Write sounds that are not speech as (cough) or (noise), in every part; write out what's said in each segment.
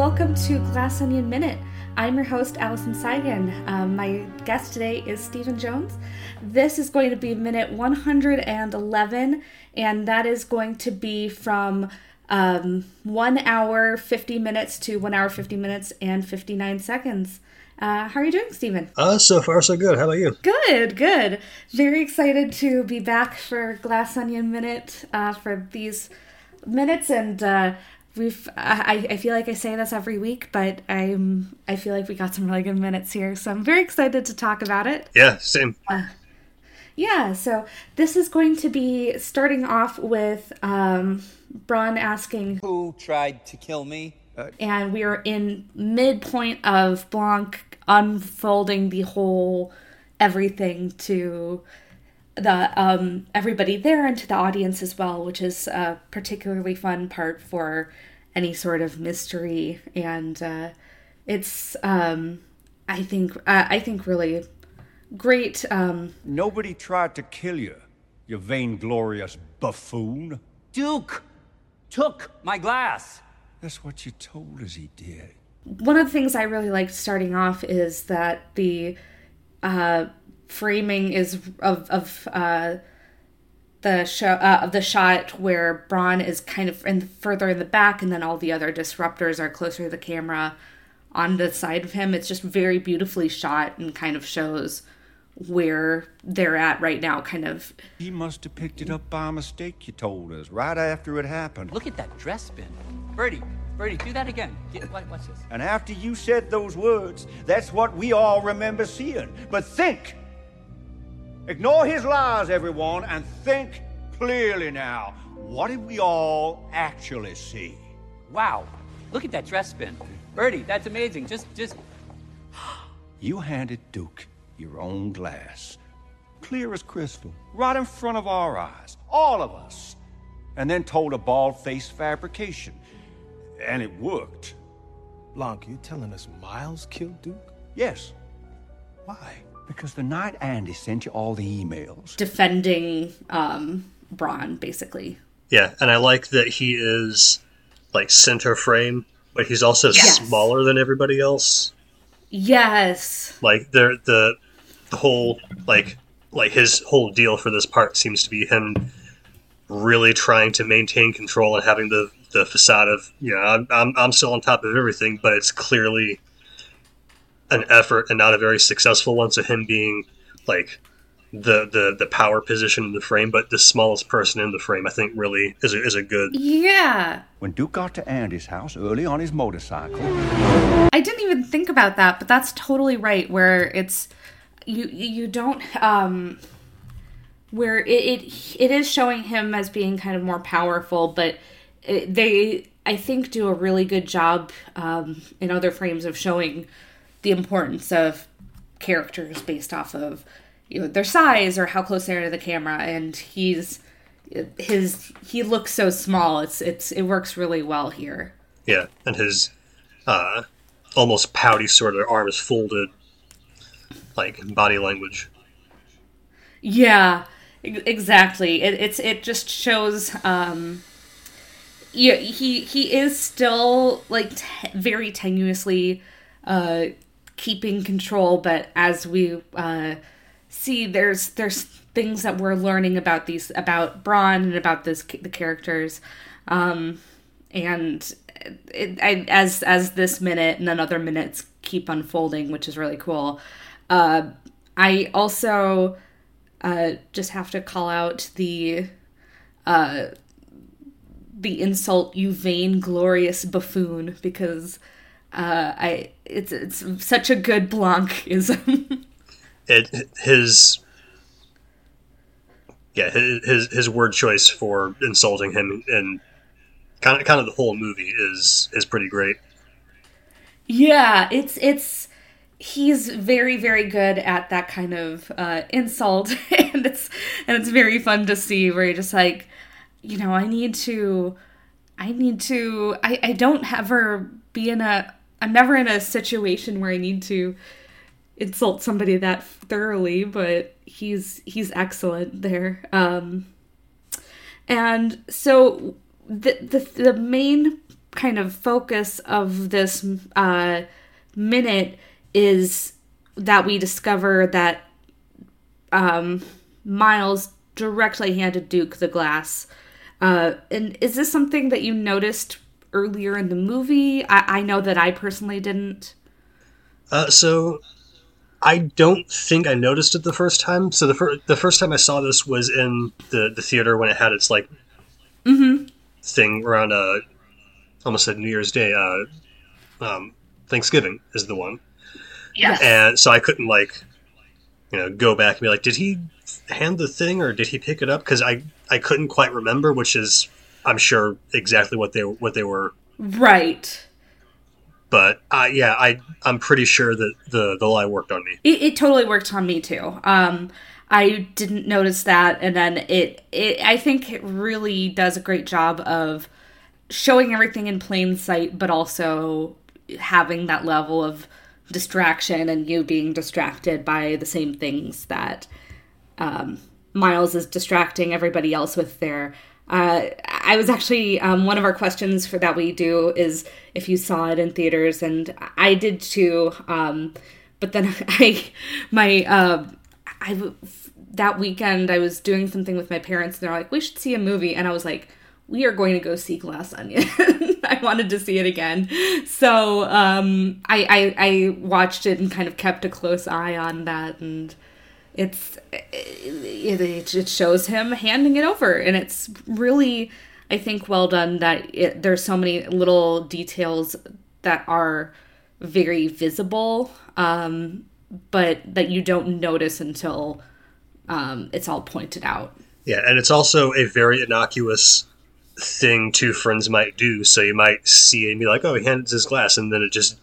welcome to Glass Onion Minute. I'm your host, Allyson Seigan. Um, my guest today is Stephen Jones. This is going to be minute 111, and that is going to be from um, 1 hour 50 minutes to 1 hour 50 minutes and 59 seconds. Uh, how are you doing, Stephen? Uh, so far, so good. How about you? Good, good. Very excited to be back for Glass Onion Minute uh, for these minutes, and uh, we've I, I feel like I say this every week, but I'm I feel like we got some really good minutes here, so I'm very excited to talk about it. Yeah, same. Uh, yeah, so this is going to be starting off with um, Bron asking who tried to kill me, uh, and we are in midpoint of Blanc unfolding the whole everything to the um, everybody there and to the audience as well, which is a particularly fun part for any sort of mystery. And uh, it's, um, I think, uh, I think really great. Um, Nobody tried to kill you, you vainglorious buffoon. Duke took my glass. That's what you told us he did. One of the things I really liked starting off is that the uh, framing is of of uh, the show uh, of the shot where Bron is kind of in further in the back, and then all the other disruptors are closer to the camera on the side of him. It's just very beautifully shot and kind of shows where they're at right now. Kind of. He must have picked it up by mistake. You told us right after it happened. Look at that dress spin, Birdie. Birdie, do that again. Get, what, what's this? And after you said those words, that's what we all remember seeing. But think Ignore his lies, everyone, and think clearly now. What did we all actually see? Wow. Look at that dress spin. Birdie, that's amazing. Just, just. (gasps) you handed Duke your own glass. Clear as crystal. Right in front of our eyes. All of us. And then told a bald faced fabrication. And it worked. Blanc, you're telling us Miles killed Duke? Yes. Why? Because the night Andy sent you all the emails. Defending um, Bron, basically. Yeah, and I like that he is like center frame, but he's also yes. smaller than everybody else. Yes. Like the the the whole like like his whole deal for this part seems to be him really trying to maintain control and having the the facade of yeah I'm, I'm, I'm still on top of everything, but it's clearly an effort and not a very successful one. So him being like the the the power position in the frame, but the smallest person in the frame, I think, really is a, is a good. Yeah. When Duke got to Andy's house early on his motorcycle, I didn't even think about that, but that's totally right. Where it's you you don't um where it it, it is showing him as being kind of more powerful, but it, they I think do a really good job um, in other frames of showing the importance of characters based off of you know their size or how close they are to the camera. And he's his he looks so small. It's it's it works really well here. Yeah. And his uh almost pouty sort of arms folded like body language. Yeah exactly. It, it's it just shows um yeah he he is still like t- very tenuously uh keeping control, but as we uh, see, there's there's things that we're learning about these about Bron and about this the characters, um, and it, I, as as this minute and then other minutes keep unfolding, which is really cool. Uh, I also uh, just have to call out the uh, the insult, you vain glorious buffoon, because uh, I it's it's such a good Blanchism. (laughs) it his yeah his his word choice for insulting him and kind of kind of the whole movie is is pretty great. Yeah, it's it's he's very very good at that kind of uh, insult (laughs) and it's and it's very fun to see where you're just like you know i need to i need to i i don't ever be in a i'm never in a situation where i need to insult somebody that thoroughly but he's he's excellent there um and so the the, the main kind of focus of this uh minute is that we discover that um, Miles directly handed Duke the glass. Uh, and is this something that you noticed earlier in the movie? I, I know that I personally didn't. Uh, so I don't think I noticed it the first time. So the first the first time I saw this was in the the theater when it had its like Mm-hmm. thing around uh almost said New Year's Day. Uh, um, Thanksgiving is the one. Yes. and so I couldn't like, you know, go back and be like, did he hand the thing or did he pick it up? Because I I couldn't quite remember, which is I'm sure exactly what they what they were. Right. But uh, yeah, I I'm pretty sure that the the lie worked on me. It, it totally worked on me too. Um, I didn't notice that, and then it, it I think it really does a great job of showing everything in plain sight, but also having that level of distraction and you being distracted by the same things that um, Miles is distracting everybody else with their. Uh, I was actually um, one of our questions for that we do is if you saw it in theaters, and I did too. Um, but then (laughs) I, my, uh, I that weekend I was doing something with my parents, and they're like, "We should see a movie," and I was like, "We are going to go see Glass Onion." (laughs) I wanted to see it again, so um, I, I I watched it and kind of kept a close eye on that and it's it, it, shows him handing it over and it's really i think well done that it, there's so many little details that are very visible um, but that you don't notice until um, it's all pointed out Yeah, and it's also a very innocuous thing two friends might do. So you might see it and be like, "Oh, he hands his glass," and then it just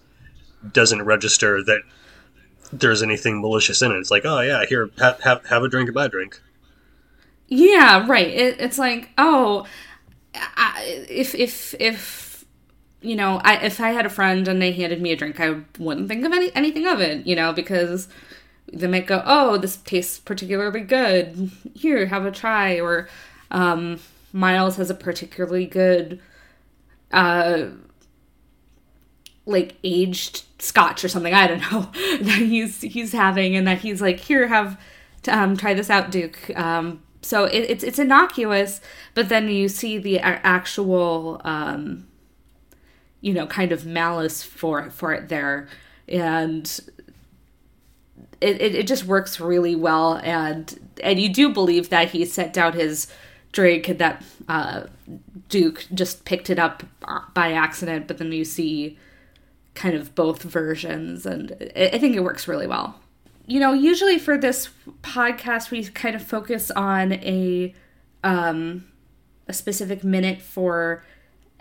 doesn't register that there's anything malicious in it. It's like, "Oh yeah, here, have have, have a drink of my drink." Yeah, right. It, it's like, oh, I, if if if you know, I if I had a friend and they handed me a drink, I wouldn't think of any anything of it, you know, because they might go, oh, this tastes particularly good. Here, have a try. Or um, Miles has a particularly good, uh, like aged scotch or something. I don't know (laughs) that he's he's having, and that he's like, here, have um, try this out, Duke. Um, so it, it's it's innocuous, but then you see the actual, um, you know, kind of malice for for it there, and it, it, it just works really well, and and you do believe that he set down his drink and that uh, Duke just picked it up by accident, but then you see kind of both versions, and I think it works really well. You know, usually for this podcast, we kind of focus on a um, a specific minute for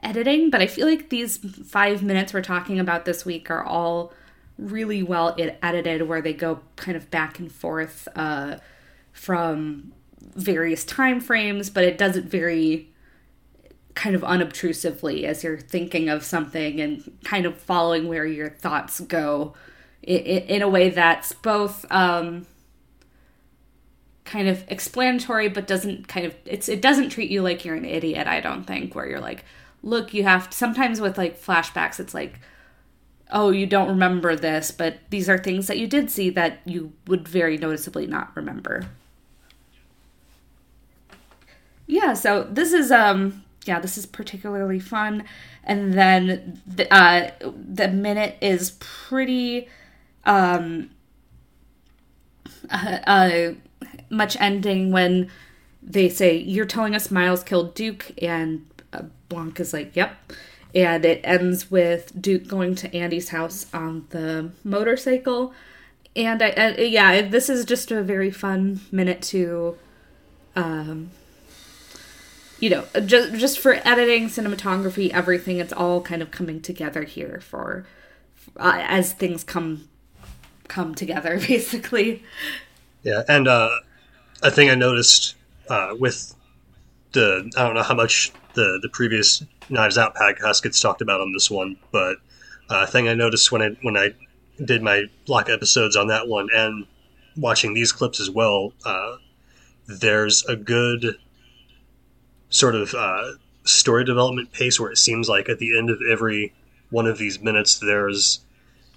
editing, but I feel like these five minutes we're talking about this week are all really well edited, where they go kind of back and forth uh, from various time frames, but it doesn't very kind of unobtrusively as you're thinking of something and kind of following where your thoughts go. In, in a way that's both um, kind of explanatory but doesn't kind of it's it doesn't treat you like you're an idiot i don't think where you're like look you have to, sometimes with like flashbacks it's like oh you don't remember this but these are things that you did see that you would very noticeably not remember. Yeah so this is um yeah this is particularly fun. And then the, uh the minute is pretty um uh, uh much ending when they say you're telling us miles killed duke and uh, blanc is like yep. And it ends with duke going to andy's house on the motorcycle. And I, I yeah this is just a very fun minute to um you know just just for editing cinematography everything it's all kind of coming together here for uh, as things come come together (laughs) basically. Yeah, and uh, a thing I noticed uh, with the I don't know how much the the previous Knives Out podcast gets talked about on this one, but uh, a thing I noticed when I when I did my block episodes on that one and watching these clips as well, uh, there's a good sort of uh, story development pace where it seems like at the end of every one of these minutes there's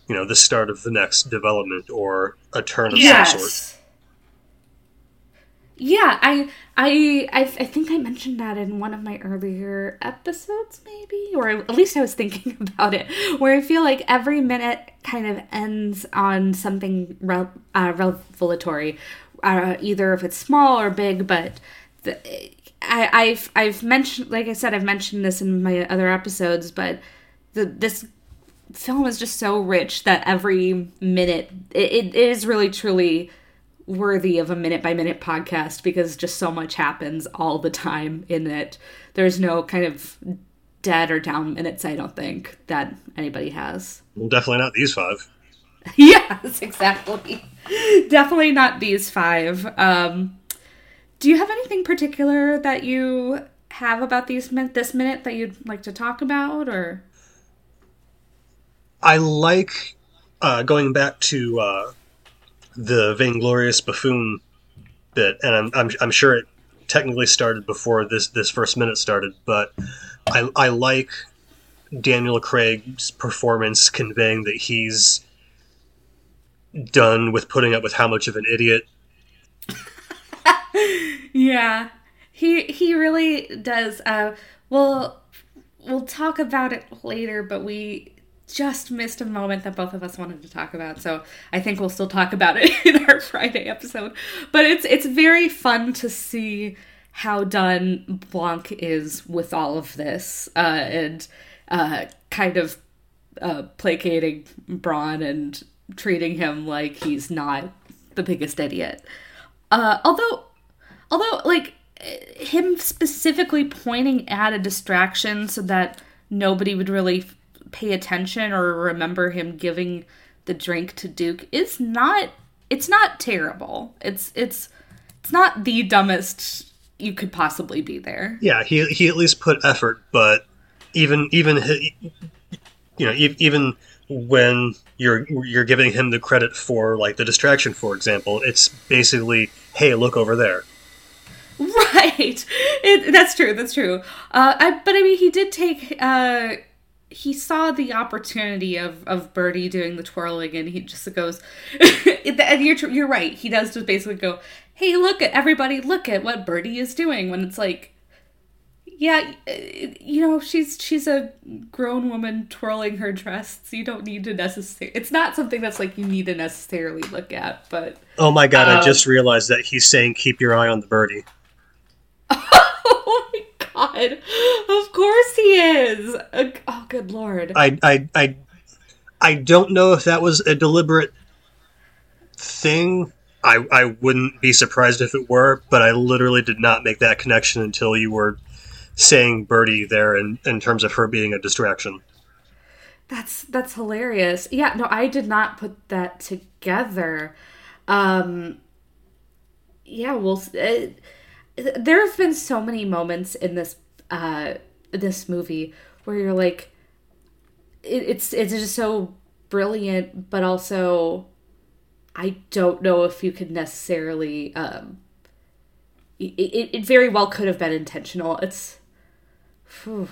you know the start of the next development or a turn of some sort. Yeah, I, I, I, I think I mentioned that in one of my earlier episodes, maybe, or at least I was thinking (laughs) about it, where I feel like every minute kind of ends on something uh, revelatory, uh, either if it's small or big. But the, I, I've, I've mentioned, like I said, I've mentioned this in my other episodes, but the this film is just so rich that every minute it, it is really truly worthy of a minute by minute podcast because just so much happens all the time in it. There's no kind of dead or down minutes, I don't think, that anybody has. Well, definitely not these five. (laughs) yes, exactly. definitely not these five. Um, do you have anything particular that you have about these this minute that you'd like to talk about, or? I like uh, going back to uh, the vainglorious buffoon bit, and I'm, I'm, I'm sure it technically started before this this first minute started, but I I like Daniel Craig's performance conveying that he's done with putting up with how much of an idiot. Yeah, he he really does. Uh, well, we'll talk about it later, but we just missed a moment that both of us wanted to talk about. So I think we'll still talk about it (laughs) in our Friday episode. But it's it's very fun to see how done Blanc is with all of this uh, and uh, kind of uh, placating Bron and treating him like he's not the biggest idiot. Uh, although, although like him specifically pointing at a distraction so that nobody would really pay attention or remember him giving the drink to Duke is not it's not terrible. It's it's it's not the dumbest you could possibly be there. Yeah, he he at least put effort, but even even you know even when you're you're giving him the credit for like the distraction, for example, it's basically hey, look over there. (laughs) Right. It, that's true. That's true. Uh, I, but I mean, he did take uh, he saw the opportunity of of Birdie doing the twirling, and he just goes. (laughs) and you're you're right. He does just basically go, "Hey, look at everybody! Look at what Birdie is doing." When it's like, yeah, you know, she's she's a grown woman twirling her dress. So you don't need to necessarily. It's not something that's like you need to necessarily look at. But oh my god, um, I just realized that he's saying, "Keep your eye on the birdie." (laughs) oh my god! Of course he is. Uh, oh, good lord. I, I, I, I don't know if that was a deliberate thing. I, I wouldn't be surprised if it were, but I literally did not make that connection until you were saying Birdie there in, in terms of her being a distraction. That's that's hilarious. Yeah, no, I did not put that together. Um, yeah, well, it, there have been so many moments in this uh this movie where you're like it, it's it's just so brilliant but also i don't know if you could necessarily um it, it, very well could have been intentional it's whew.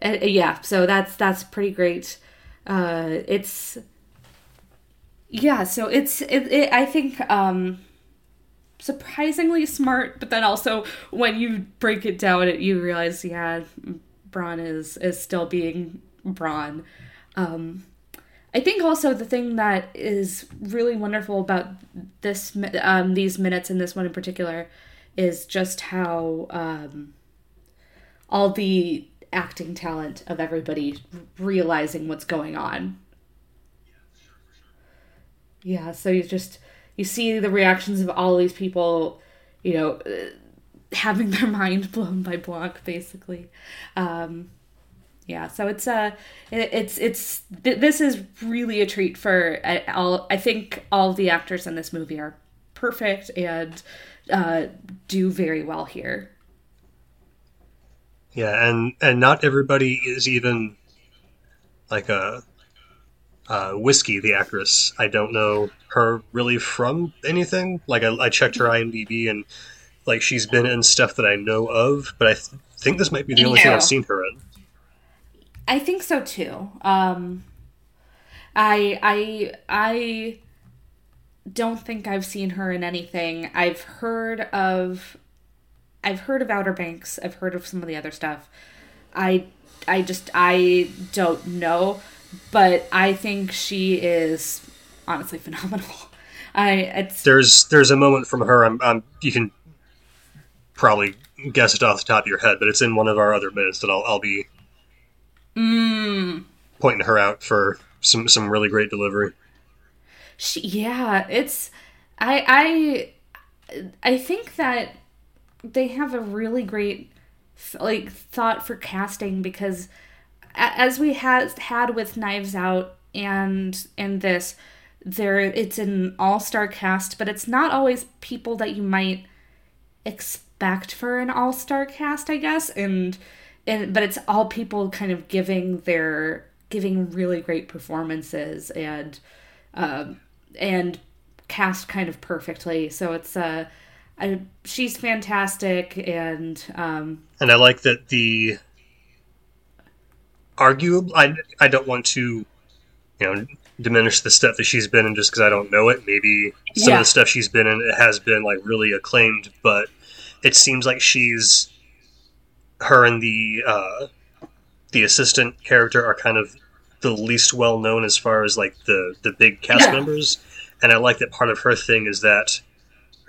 And, yeah so that's that's pretty great uh it's yeah so it's it, it, i think um surprisingly smart but then also when you break it down it you realize yeah bron is is still being bron. Um i think also the thing that is really wonderful about this um these minutes and this one in particular is just how um all the acting talent of everybody realizing what's going on yeah, so you just you see the reactions of all these people, you know, uh, having (laughs) their mind blown by Blanc, basically. Um, yeah. So it's uh, it, it's it's th- this is really a treat for uh, all. I think all the actors in this movie are perfect and uh, do very well here. Yeah, and and not everybody is even like a uh, whiskey, the actress. I don't know her really from anything. Like I, I checked her IMDb, and like she's been in stuff that I know of, but I th- think this might be the only thing I've seen her in. I think so too. Um, I I I don't think I've seen her in anything. I've heard of I've heard of Outer Banks. I've heard of some of the other stuff. I I just I don't know, but I think she is honestly phenomenal. (laughs) I it's There's there's a moment from her. I'm, I'm you can probably guess it off the top of your head, but it's in one of our other minutes that I'll I'll be mm. pointing her out for some some really great delivery. She, yeah, it's I I I think that they have a really great like thought for casting because as we had had with Knives Out and and this there it's an all-star cast but it's not always people that you might expect for an all-star cast I guess. And and but it's all people kind of giving their giving really great performances and um and cast kind of perfectly. So it's uh I, she's fantastic and um And I like that the arguable. I I don't want to, you know, diminish the stuff that she's been in just because I don't know it. Maybe some Yeah. of the stuff she's been in it has been like really acclaimed, but it seems like she's her and the uh, the assistant character are kind of the least well known as far as like the the big cast Yeah. members. And I like that part of her thing is that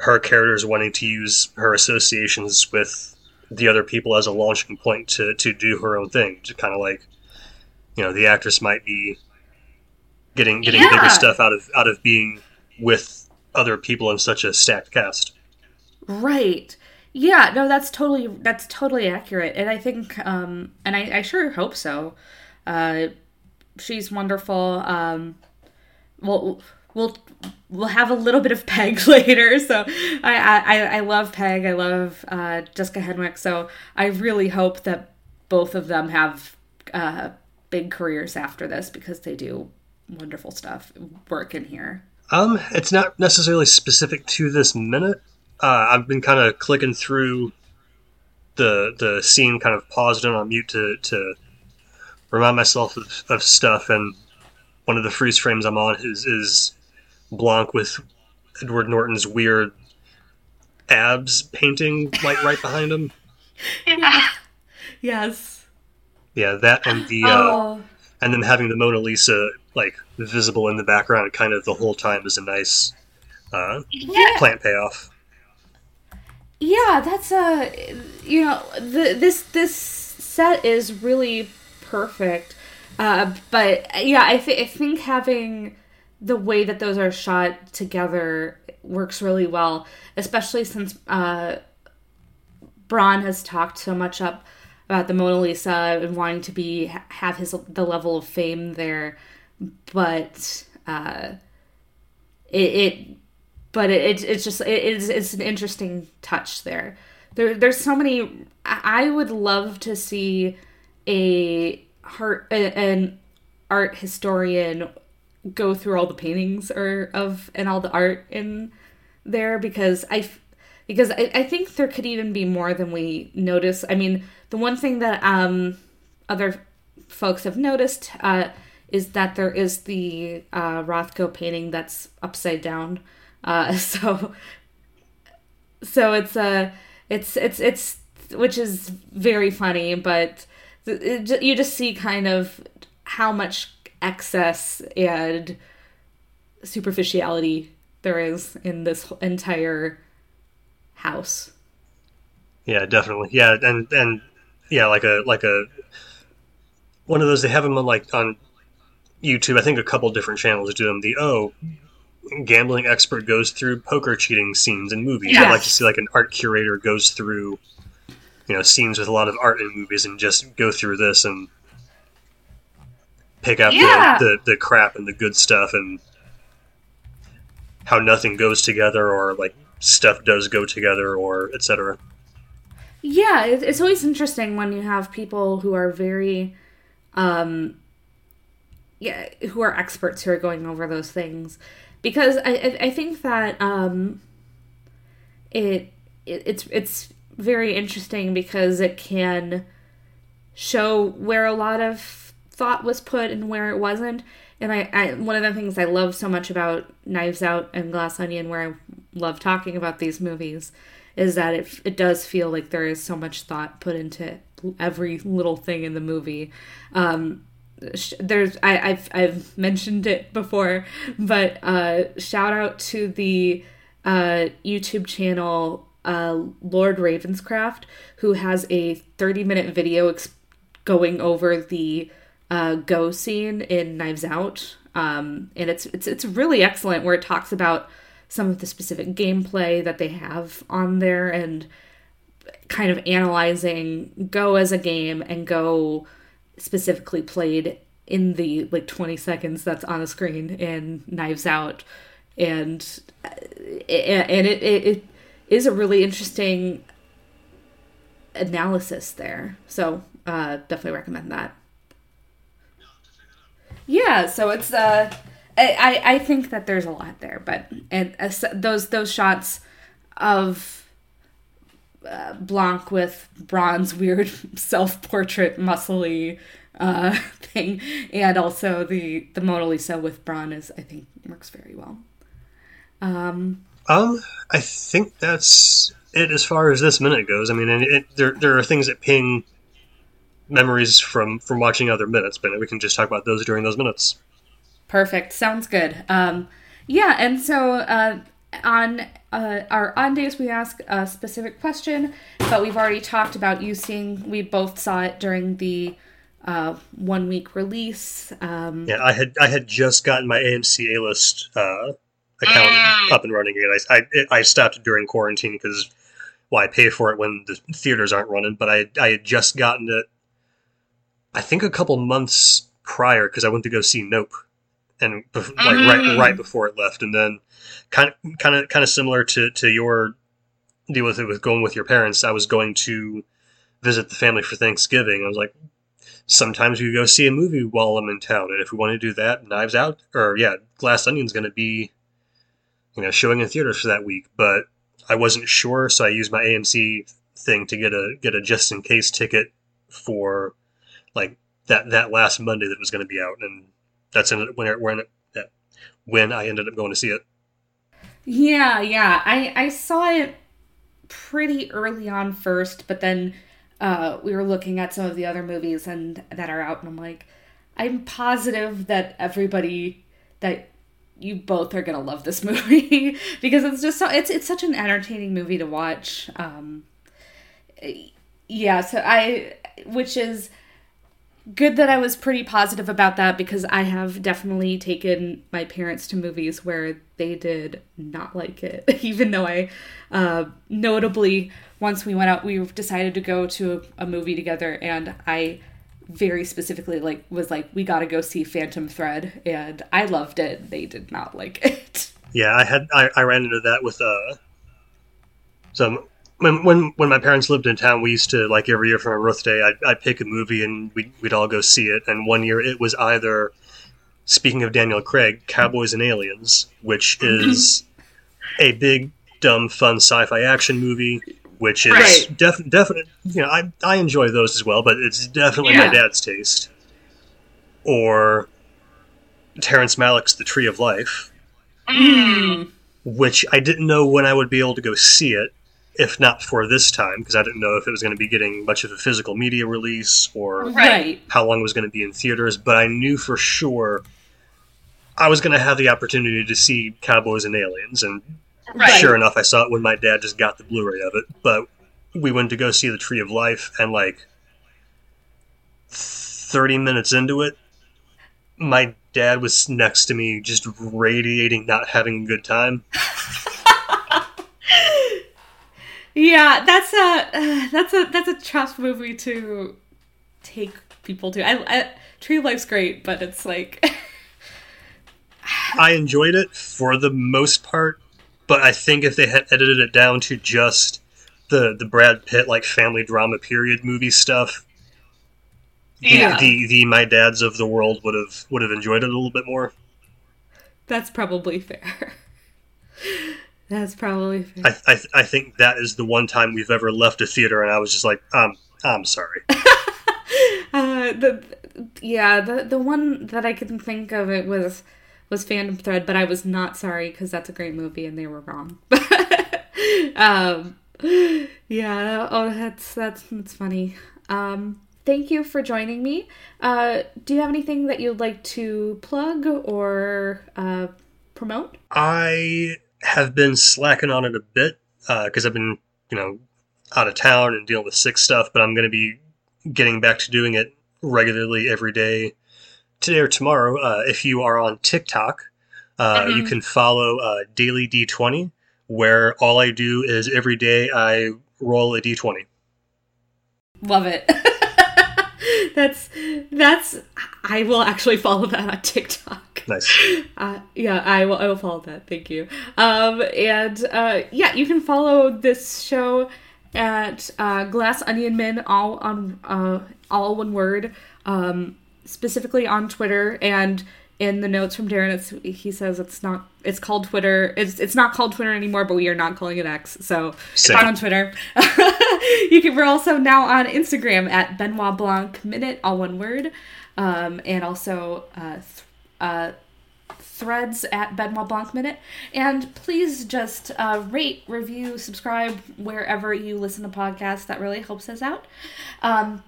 her character is wanting to use her associations with the other people as a launching point to, to do her own thing. To kind of like, you know, the actress might be getting getting Yeah. bigger stuff out of out of being with other people in such a stacked cast. Right. Yeah, no, that's totally that's totally accurate. And I think um and I, I sure hope so. Uh she's wonderful. Um we'll we'll we'll have a little bit of Peg (laughs) later. So I I, I love Peg. I love uh Jessica Henwick. So I really hope that both of them have uh big careers after this because they do wonderful stuff work in here. Um, it's not necessarily specific to this minute. Uh, I've been kind of clicking through the the scene, kind of paused and on mute to to remind myself of, of stuff. And one of the freeze frames I'm on is is Blanc with Edward Norton's weird abs painting, like right behind him. (laughs) Yeah. Yes. Yeah, that and the uh, Oh. and then having the Mona Lisa like visible in the background, kind of the whole time, is a nice uh, plant payoff. Yeah, that's a you know the this this set is really perfect. Uh, but yeah, I, th- I think having the way that those are shot together works really well, especially since uh, Bron has talked so much up about the Mona Lisa and wanting to be have his the level of fame there, but uh, it, it but it, it's just it, it's it's an interesting touch there. There there's so many. I would love to see a heart an art historian go through all the paintings or of and all the art in there because I because I, I think there could even be more than we notice. I mean, the one thing that um other folks have noticed uh, is that there is the uh, Rothko painting that's upside down. Uh, (laughs) so so it's a it's it's it's which is very funny, but th- it, you just see kind of how much excess and superficiality there is in this entire house. Yeah, definitely. Yeah, and and yeah, like a like a one of those. They have them on like on YouTube. I think a couple different channels do them. The oh, gambling expert goes through poker cheating scenes in movies. I'd like to see like an art curator goes through, you know, scenes with a lot of art in movies and just go through this and pick out Yeah. the, the the crap and the good stuff and how nothing goes together or like stuff does go together or etc. Yeah, it's always interesting when you have people who are very, um, yeah, who are experts who are going over those things, because I I, think that um, it, it it's it's very interesting because it can show where a lot of thought was put and where it wasn't. And I, I one of the things I love so much about Knives Out and Glass Onion, where I love talking about these movies, is that it it does feel like there is so much thought put into every little thing in the movie. Um, there's I, I've I've mentioned it before, but uh, shout out to the uh, YouTube channel uh, Lord Ravenscraft, who has a 30 minute video going over the uh, go scene in Knives Out, um, and it's it's it's really excellent. Where it talks about some of the specific gameplay that they have on there and kind of analyzing Go as a game and Go specifically played in the like 20 seconds that's on the screen in Knives Out, and uh, and it it, it is a really interesting analysis there. So uh, definitely recommend that. Yeah, so it's uh, I I think that there's a lot there, but uh, those those shots of uh, Blanc with Bron's weird (laughs) self portrait muscly uh (laughs) thing, and also the the Mona Lisa with Bron is I think works very well. Um, Um, I think that's it as far as this minute goes. I mean, it, there there are things that ping memories from from watching other minutes, but we can just talk about those during those minutes. Perfect. Sounds good. Um, yeah, and so uh, on uh, our on days we ask a specific question, but we've already talked about you seeing. We both saw it during the uh, one week release. Um, Yeah, I had I had just gotten my AMC A list uh, account up and running again. I I, I stopped during quarantine because well, pay for it when the theaters aren't running. But I I had just gotten it. I think a couple months prior because I went to go see Nope, and like right mm-hmm. right before it left, and then kind of kind of kind of similar to to your deal with it with going with your parents. I was going to visit the family for Thanksgiving. I was like, sometimes we go see a movie while I'm in town, and if we want to do that, Knives Out or yeah, Glass Onion's going to be, you know, showing in theaters for that week. But I wasn't sure, so I used my AMC thing to get a get a just in case ticket for like that that last Monday that was going to be out, and that's when it, when that- when I ended up going to see it. Yeah, yeah. I I saw it pretty early on first, but then uh, we were looking at some of the other movies and that are out, and I'm like, I'm positive that everybody that you both are gonna love this (laughs) movie because it's just so it's it's such an entertaining movie to watch. Um, yeah, so I which is good that I was pretty positive about that because I have definitely taken my parents to movies where they did not like it. (laughs) Even though I, uh, notably, once we went out, we decided to go to a, a movie together, and I very specifically like was like, we got to go see Phantom Thread, and I loved it. They did not like (laughs) it. Yeah, I had I, I ran into that with uh some when when when my parents lived in town, we used to like every year for my birthday, I'd, I'd pick a movie and we'd we'd all go see it. And one year it was either speaking of Daniel Craig, Cowboys and Aliens, which is (laughs) a big dumb fun sci-fi action movie. Which is Right. def- definite, you know, I, I enjoy those as well, but it's definitely my dad's taste. Or Terrence Malick's The Tree of Life, mm. which I didn't know when I would be able to go see it, if not for this time, because I didn't know if it was going to be getting much of a physical media release or Right. how long it was going to be in theaters. But I knew for sure I was going to have the opportunity to see Cowboys and Aliens, and Right. sure enough, I saw it when my dad just got the Blu-ray of it. But we went to go see The Tree of Life, and like thirty minutes into it, my dad was next to me, just radiating not having a good time. (laughs) Yeah, that's a uh, (sighs) that's a that's a tough movie to take people to. I, I Tree of Life's great, but it's like (sighs) I enjoyed it for the most part, but I think if they had edited it down to just the the Brad Pitt like family drama period movie stuff, the, Yeah. the the my dads of the world would have would have enjoyed it a little bit more. that's probably fair. (laughs) that's probably fair. I, I I think that is the one time we've ever left a theater and I was just like, um, I'm sorry. (laughs) Uh, the yeah, the the one that I can think of it was was Phantom Thread, but I was not sorry because that's a great movie and they were wrong. (laughs) um, yeah, oh, that's that's that's funny. Um, thank you for joining me. Uh, do you have anything that you'd like to plug or uh, promote? I have been slacking on it a bit because I've been, you know, out of town and dealing with sick stuff. But I'm going to be getting back to doing it regularly every day, today or tomorrow. Uh, if you are on TikTok, uh, you can follow uh, Daily D20, where all I do is every day I roll a D20. Love it. (laughs) that's that's. I will actually follow that on TikTok. Nice. (laughs) Uh, yeah, I will. I will follow that. Thank you. Um, and uh, yeah, you can follow this show at uh, Glass Onion Men, all on uh, all one word. Um, specifically on Twitter and in the notes from Darren, it's, he says it's not. It's called Twitter. It's it's not called Twitter anymore, but we are not calling it X. So Same. find on Twitter. (laughs) you can. We're also now on Instagram at Benoit Blanc Minute, all one word, um, and also uh, uh, threads at Benoit Blanc Minute. And please just uh, rate, review, subscribe wherever you listen to podcasts. That really helps us out. Um,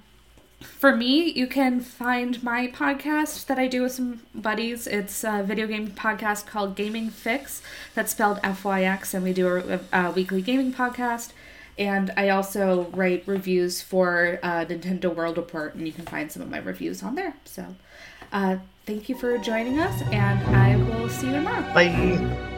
for me, you can find my podcast that I do with some buddies. It's a video game podcast called Gaming Fyx. That's spelled F Y X, and we do a, a weekly gaming podcast. And I also write reviews for uh, Nintendo World Report, and you can find some of my reviews on there. So, uh, thank you for joining us, and I will see you tomorrow. Bye.